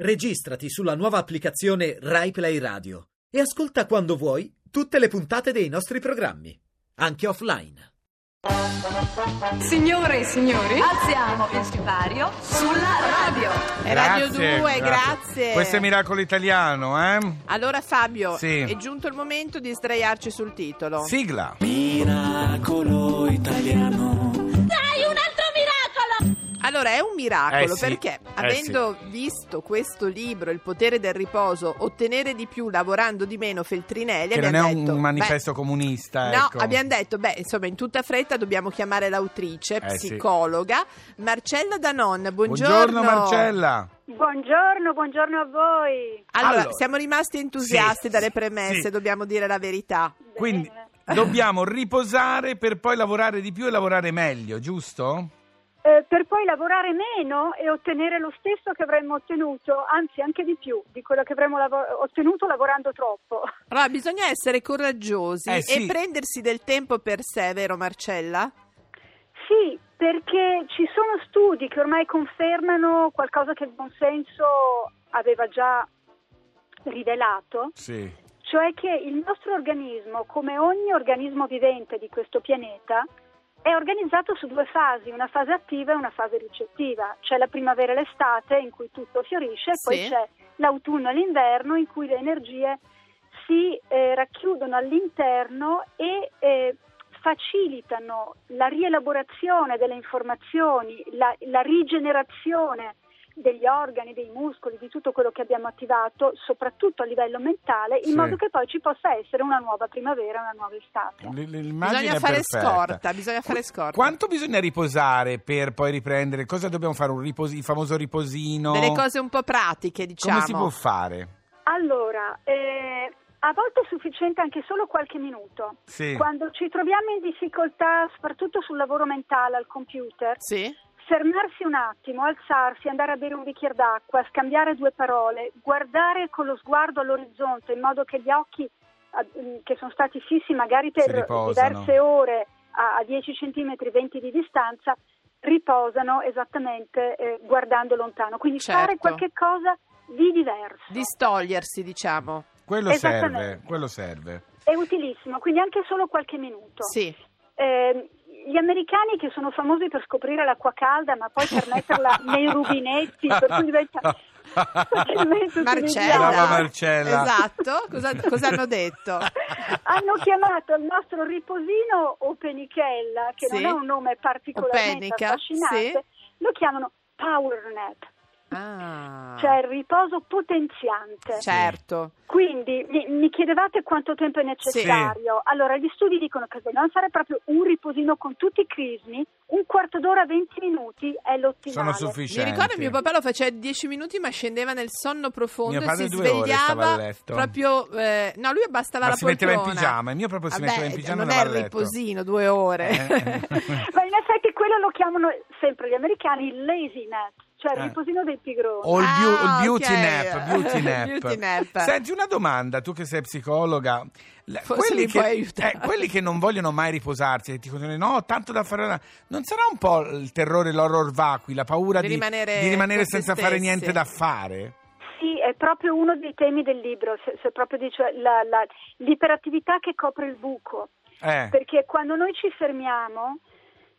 Registrati sulla nuova applicazione RaiPlay Radio e ascolta quando vuoi tutte le puntate dei nostri programmi, anche offline. Signore e signori, Alziamo il sipario sulla radio. Grazie, Radio 2, grazie. Questo è Miracolo Italiano, eh? Allora Fabio, Sì. è giunto il momento di sdraiarci sul titolo. Sigla. Miracolo italiano. Allora, è un miracolo Eh sì, perché eh avendo visto questo libro, Il potere del riposo, ottenere di più lavorando di meno, Feltrinelli, Che non è abbiamo un detto, manifesto comunista, beh, No, ecco. abbiamo detto, beh, insomma, in tutta fretta dobbiamo chiamare l'autrice, Eh sì. psicologa, Marcella Danon. Buongiorno. Buongiorno Marcella. Buongiorno, buongiorno a voi. Allora, Allora, siamo rimasti entusiasti sì, dalle sì, premesse, sì. dobbiamo dire la verità. Quindi dobbiamo riposare per poi lavorare di più e lavorare meglio, giusto? Eh, per poi lavorare meno e ottenere lo stesso che avremmo ottenuto, anzi anche di più di quello che avremmo lavo- ottenuto lavorando troppo. Allora, bisogna essere coraggiosi Eh, sì. e prendersi del tempo per sé, vero Marcella? Sì, perché ci sono studi che ormai confermano qualcosa che il buon senso aveva già rivelato, Sì. cioè che il nostro organismo, come ogni organismo vivente di questo pianeta, è organizzato su due fasi, una fase attiva e una fase ricettiva. C'è la primavera e l'estate in cui tutto fiorisce e Sì. poi c'è l'autunno e l'inverno in cui le energie si eh, racchiudono all'interno e eh, facilitano la rielaborazione delle informazioni, la, la rigenerazione degli organi, dei muscoli, di tutto quello che abbiamo attivato, soprattutto a livello mentale, in Sì. modo che poi ci possa essere una nuova primavera, una nuova estate. L'immagine Bisogna fare perfetta. scorta, bisogna fare scorta. Quanto bisogna riposare per poi riprendere? Cosa dobbiamo fare? Un riposi- il famoso riposino? Delle cose un po' pratiche, diciamo. Come si può fare? Allora, eh, a volte è sufficiente anche solo qualche minuto. Sì. Quando ci troviamo in difficoltà, soprattutto sul lavoro mentale al computer, Sì? Fermarsi un attimo, alzarsi, andare a bere un bicchiere d'acqua, scambiare due parole, guardare con lo sguardo all'orizzonte in modo che gli occhi eh, che sono stati fissi magari per diverse ore a, a 10 cm, 20 di distanza, riposano esattamente eh, guardando lontano. Quindi Certo. fare qualche cosa di diverso. Distogliersi, diciamo. Quello serve, quello serve. È utilissimo, quindi anche solo qualche minuto. Sì. Eh, gli americani che sono famosi per scoprire l'acqua calda, ma poi per metterla nei rubinetti, per cui diventa Marcella. Marcella. Esatto. Cosa, cosa hanno detto? Hanno chiamato il nostro riposino Openichella, che Sì. non è un nome particolarmente Openica, affascinante, lo chiamano power nap, Ah. cioè il riposo potenziante. Certo. Quindi mi, mi chiedevate quanto tempo è necessario. Allora, gli studi dicono che se non fare proprio un riposino con tutti i crismi, un quarto d'ora, 20 minuti è l'ottimale. Sono Mi sufficienti. ricordo che mio papà lo faceva 10 minuti ma scendeva nel sonno profondo Mio e si svegliava proprio eh, no lui bastava Ma la si metteva in poltrona. pigiama, il mio proprio si Vabbè, metteva in pigiama non è il riposino due ore Eh. Ma in effetti quello lo chiamano sempre gli americani il lazy nap, cioè il Eh. riposino dei pigroni. O il, beau- Ah, il beauty ok. nap, beauty nap. Beauty nap. Senti una domanda, tu che sei psicologa. Quelli, che, eh, quelli che non vogliono mai riposarsi e ti dicono no, ho tanto da fare. Non sarà un po' il terrore, l'horror vacui, la paura Di di, rimanere di rimanere senza fare stessi. niente da fare? Sì, è proprio uno dei temi del libro, se, se proprio dice la- la- l'iperattività che copre il buco. Eh. Perché quando noi ci fermiamo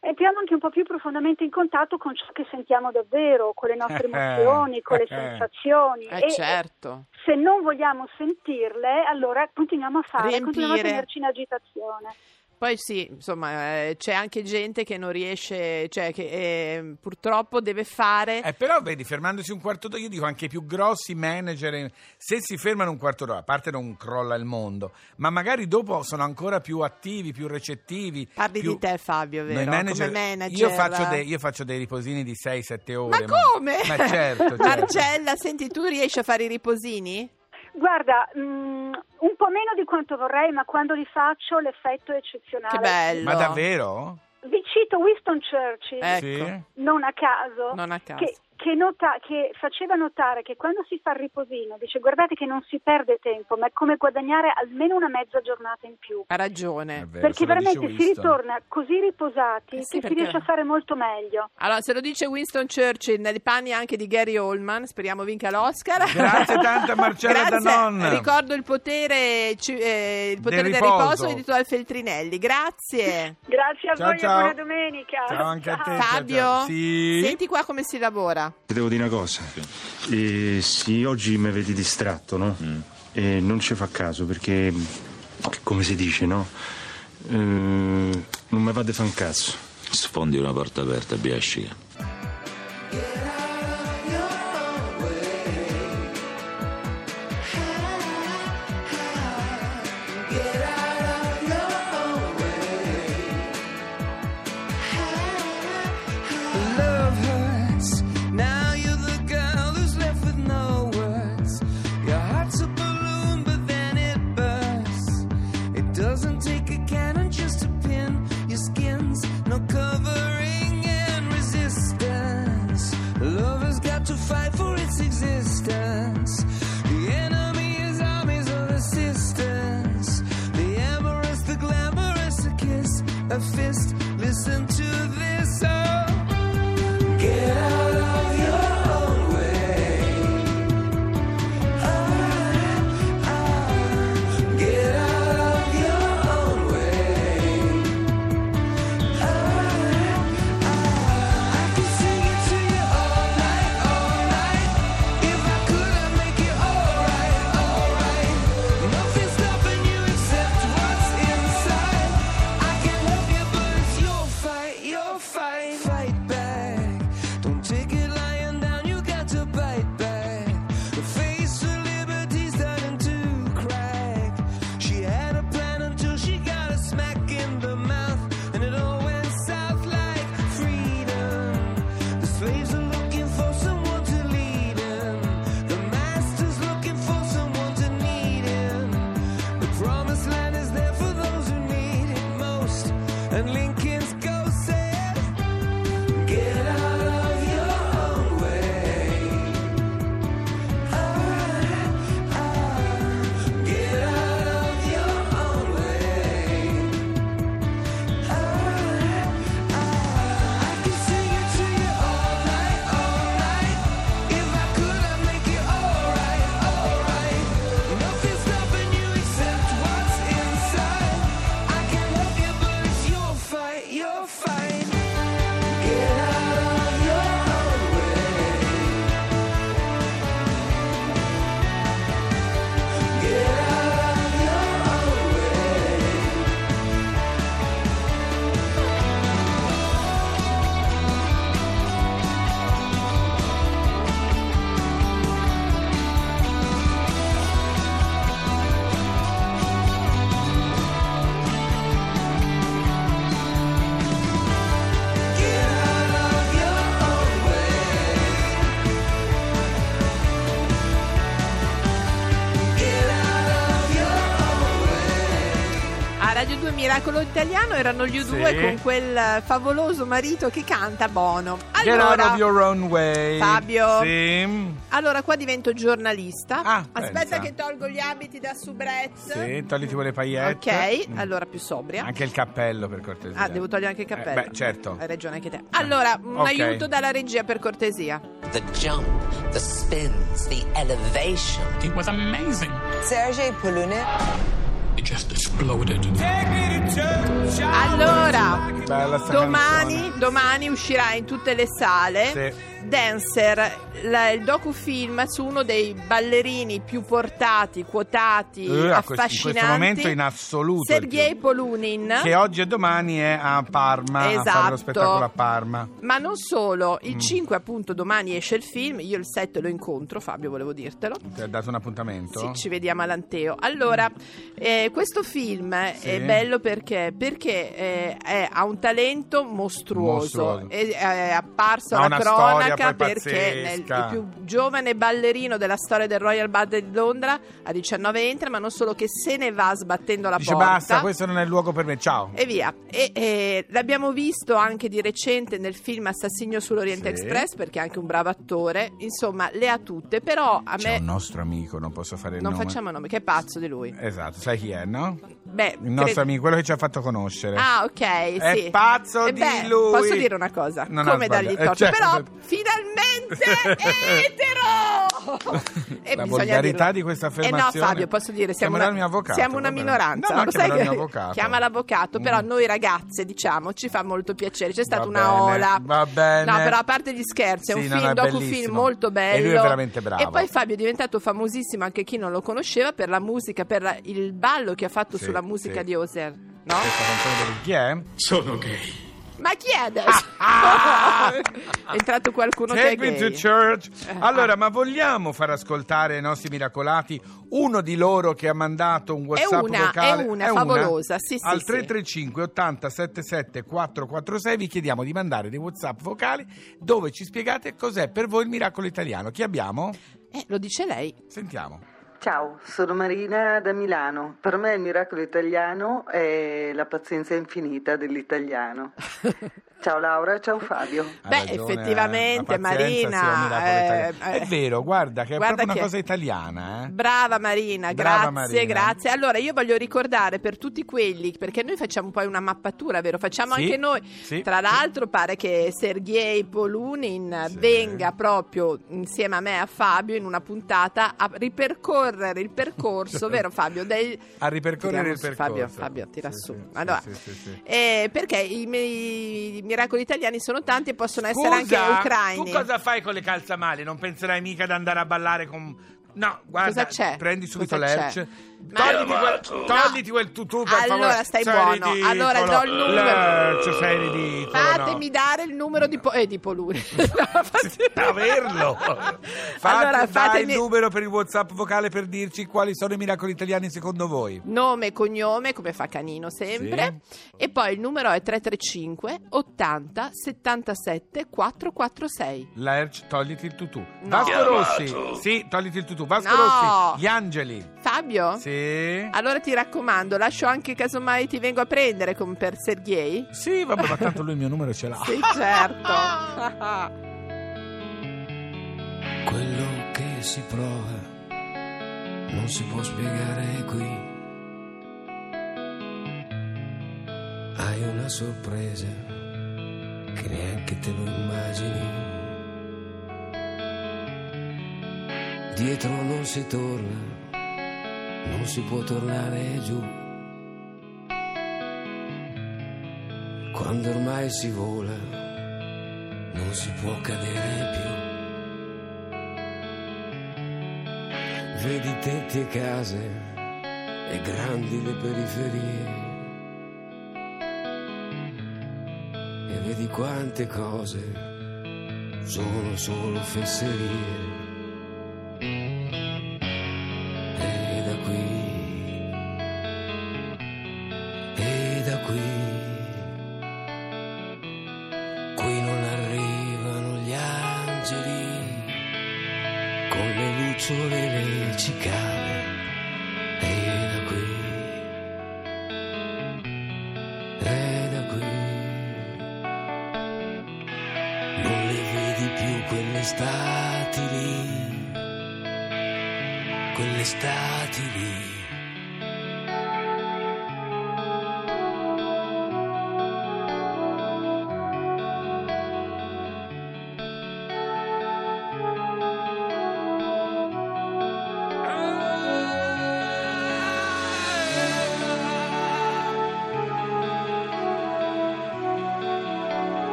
entriamo anche un po' più profondamente in contatto con ciò che sentiamo davvero, con le nostre emozioni, con le sensazioni. Eh, e certo. se non vogliamo sentirle, allora continuiamo a fare, Riempire. continuiamo a tenerci in agitazione. Poi sì, insomma, eh, c'è anche gente che non riesce, cioè che eh, purtroppo deve fare Eh, però vedi, fermandosi un quarto d'ora, io dico anche i più grossi manager, eh, se si fermano un quarto d'ora, a parte non crolla il mondo, ma magari dopo sono ancora più attivi, più recettivi. Parli più- di te Fabio, vero? manager- Come manager. Io faccio, dei, io faccio dei riposini di 6-7 ore. Ma come? Ma certo, certo. Marcella, senti, tu riesci a fare i riposini? Guarda, mm, un po' meno di quanto vorrei, ma quando li faccio l'effetto è eccezionale. Che bello. Ma davvero? Vi cito Winston Churchill, Ecco. Non a caso, Non a caso. Che, che, nota- che faceva notare che quando si fa il riposino, dice guardate che non si perde tempo, ma è come guadagnare almeno una mezza giornata in più. Ha ragione. vero, Perché veramente si ritorna così riposati Eh sì, che perché- si riesce a fare molto meglio. Allora, se lo dice Winston Churchill, nei panni anche di Gary Oldman, speriamo vinca l'Oscar. Grazie tanto a Marcella. Danon. Ricordo il potere, eh, il potere Del del, riposo. riposo di Titolo Feltrinelli. Grazie. Grazie a Ciao, voi ciao. e buona domenica. Ciao anche a te. Ciao. Fabio, ciao. Sì. senti qua come si lavora. Ti devo dire una cosa. Eh, sì, oggi mi vedi distratto, no? E non ci fa caso perché, come si dice, no? Eh, non mi va di fa un cazzo. Sfondi una porta aperta, Biascica. Radio 2 Miracolo Italiano erano gli U2 Sì. con quel favoloso marito che canta Bono. Get out Allora, of your own way. Fabio. Sì. allora qua divento giornalista. Ah, Aspetta pensa. che tolgo gli abiti da soubrette. Sì, togliti quelle paillette. Ok, Mm. allora più sobria. Anche il cappello per cortesia. Ah, devo togliere anche il cappello. Eh, beh, certo. Hai ragione anche te. Allora, un Ok. aiuto dalla regia per cortesia. The jump, the spins, the elevation. It was amazing. Sergei Polunin. It just exploded. Allora, domani, domani uscirà in tutte le sale Sì. Dancer, la- il docufilm su uno dei ballerini più portati, quotati, Eh, a questo- affascinanti. in questo momento in assoluto. Sergei Polunin. Che oggi e domani è a Parma a fare Esatto. lo spettacolo a Parma. Ma non solo, il Mm. 5 appunto domani esce il film, io il 7 lo incontro, Fabio volevo dirtelo. Ti ha dato un appuntamento? Sì, ci vediamo all'Anteo. Allora, eh, questo film Sì. è bello perché, perché eh, è- ha un talento mostruoso. Mostruoso. È, è apparso alla cronaca poi perché nel, il più giovane ballerino della storia del Royal Ballet di Londra a 19 entra, ma non solo che se ne va sbattendo la Dice porta. basta, questo non è il luogo per me, ciao. E via. E, e l'abbiamo visto anche di recente nel film Assassinio sull'Oriente Sì. Express, perché è anche un bravo attore. Insomma, le ha tutte, però a C'è me un nostro amico, non posso fare il non nome. facciamo nome, che è pazzo di lui. Esatto, sai chi è, no? Beh, Il nostro cre- amico, quello che ci ha fatto conoscere. Ah, ok, È sì. pazzo E di beh, lui. Posso dire una cosa? Non come dargli sbagliato. Eh, torto? certo. Però finalmente etero! E La volgarità dirlo. di questa Eh no, affermazione. Fabio, posso dire, siamo Chiamerà una, avvocato, siamo una minoranza. No, no, Lo sai che- mio avvocato. Chiama l'avvocato, però Mm. noi ragazze, diciamo, ci fa molto piacere. C'è stata Va una bene, ola. va bene. No, però a parte gli scherzi, è Sì, un no, no, film, è docufilm molto bello. E lui è veramente bravo. E poi Fabio è diventato famosissimo, anche chi non lo conosceva, per la musica, per il ballo che ha fatto Sì, sulla musica sì. di Oser. No? Questa canzone di chi è? Sono gay. Ma chi è adesso? è entrato qualcuno che è Take me gay. to church. Eh, Allora, ma vogliamo far ascoltare ai nostri miracolati uno di loro che ha mandato un WhatsApp una, vocale? è una, favolosa, sì, sì, Al sì. 335 80 77 446 vi chiediamo di mandare dei WhatsApp vocali dove ci spiegate cos'è per voi il miracolo italiano. Chi abbiamo? Eh, lo dice lei. Sentiamo. Ciao, sono Marina da Milano. Per me il miracolo italiano è la pazienza infinita dell'italiano. Ciao Laura, ciao Fabio. Ha Beh, ragione, effettivamente, Marina, è eh, eh. È vero, guarda che è Guarda proprio una che- cosa italiana. Eh? Brava Marina, Brava grazie, Marina. grazie. Allora io voglio ricordare per tutti quelli, perché noi facciamo poi una mappatura, vero? Facciamo Sì, anche noi. sì. Tra l'altro pare che Sergei Polunin Sì. venga proprio insieme a me e a Fabio in una puntata a ripercorrere il percorso, vero Fabio? Del... A ripercorrere Tiriamo il percorso. Fabio, Fabio, tira Sì, su. sì, Allora, sì, sì, sì. eh, perché i, mi- i miracoli italiani sono tanti e possono essere Scusa, anche ucraini. tu cosa fai con le calzamali? Non penserai mica ad andare a ballare con... No, guarda, Cosa c'è? prendi subito Cosa l'erc. c'è? Togliti, quel, No. togliti quel tutù per Allora, favore. stai Sei buono. ridicolo. Allora, do il numero. L'erc, sei ridicolo. Fatemi no. dare il numero di, po- eh, di Poluni. Averlo. Fate, Allora, dai fatemi- il numero per il WhatsApp vocale per dirci quali sono i miracoli italiani secondo voi. Nome e cognome, come fa Canino sempre. E poi il numero è 335 80 77 446. L'erc, togliti il tutù. No. Vasco Rossi. Sì, togliti il tutù. Vasco No. Rossi. Gli angeli. Fabio? Sì. Allora ti raccomando, lascio anche casomai ti vengo a prendere come per Sergei. Sì, vabbè, ma tanto lui il mio numero ce l'ha. Sì, certo. Quello che si prova non si può spiegare qui. Hai una sorpresa che neanche te lo immagini. Dietro non si torna, non si può tornare giù. Quando ormai si vola, non si può cadere più. Vedi tetti e case e grandi le periferie. E vedi quante cose sono solo fesserie. Non le vedi più quelle stati lì, quelle stati lì.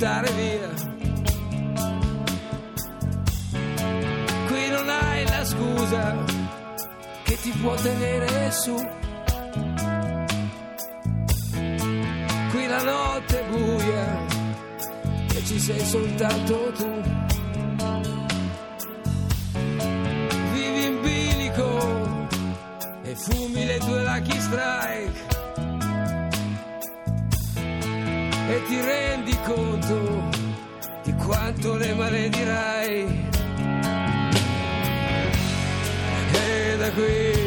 buttare via. Qui non hai la scusa che ti può tenere su. Qui la notte è buia e ci sei soltanto tu. Vivi in bilico e fumi le tue lucky strike. Ti rendi conto di quanto le maledirai. E da qui